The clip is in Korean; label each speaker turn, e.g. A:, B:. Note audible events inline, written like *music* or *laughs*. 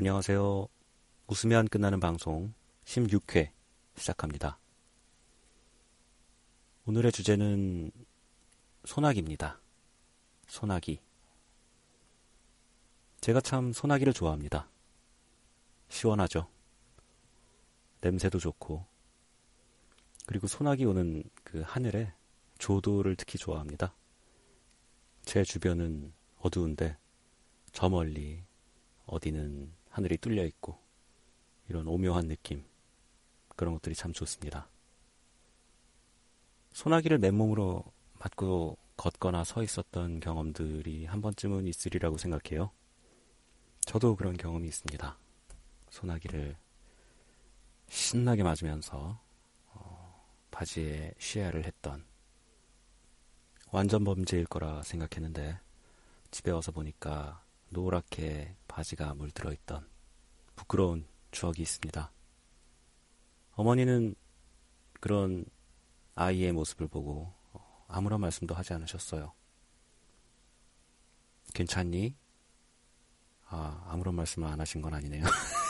A: 안녕하세요. 웃으면 끝나는 방송 16회 시작합니다. 오늘의 주제는 소나기입니다. 소나기. 제가 참 소나기를 좋아합니다. 시원하죠. 냄새도 좋고. 그리고 소나기 오는 그 하늘에 조도를 특히 좋아합니다. 제 주변은 어두운데 저 멀리 어디는 하늘이 뚫려 있고 이런 오묘한 느낌 그런 것들이 참 좋습니다. 소나기를 맨몸으로 맞고 걷거나 서 있었던 경험들이 한 번쯤은 있으리라고 생각해요. 저도 그런 경험이 있습니다. 소나기를 신나게 맞으면서 어, 바지에 쉬야를 했던 완전 범죄일 거라 생각했는데 집에 와서 보니까 노랗게 바지가 물들어 있던 부끄러운 추억이 있습니다. 어머니는 그런 아이의 모습을 보고 아무런 말씀도 하지 않으셨어요. 괜찮니? 아, 아무런 말씀을 안 하신 건 아니네요. *laughs*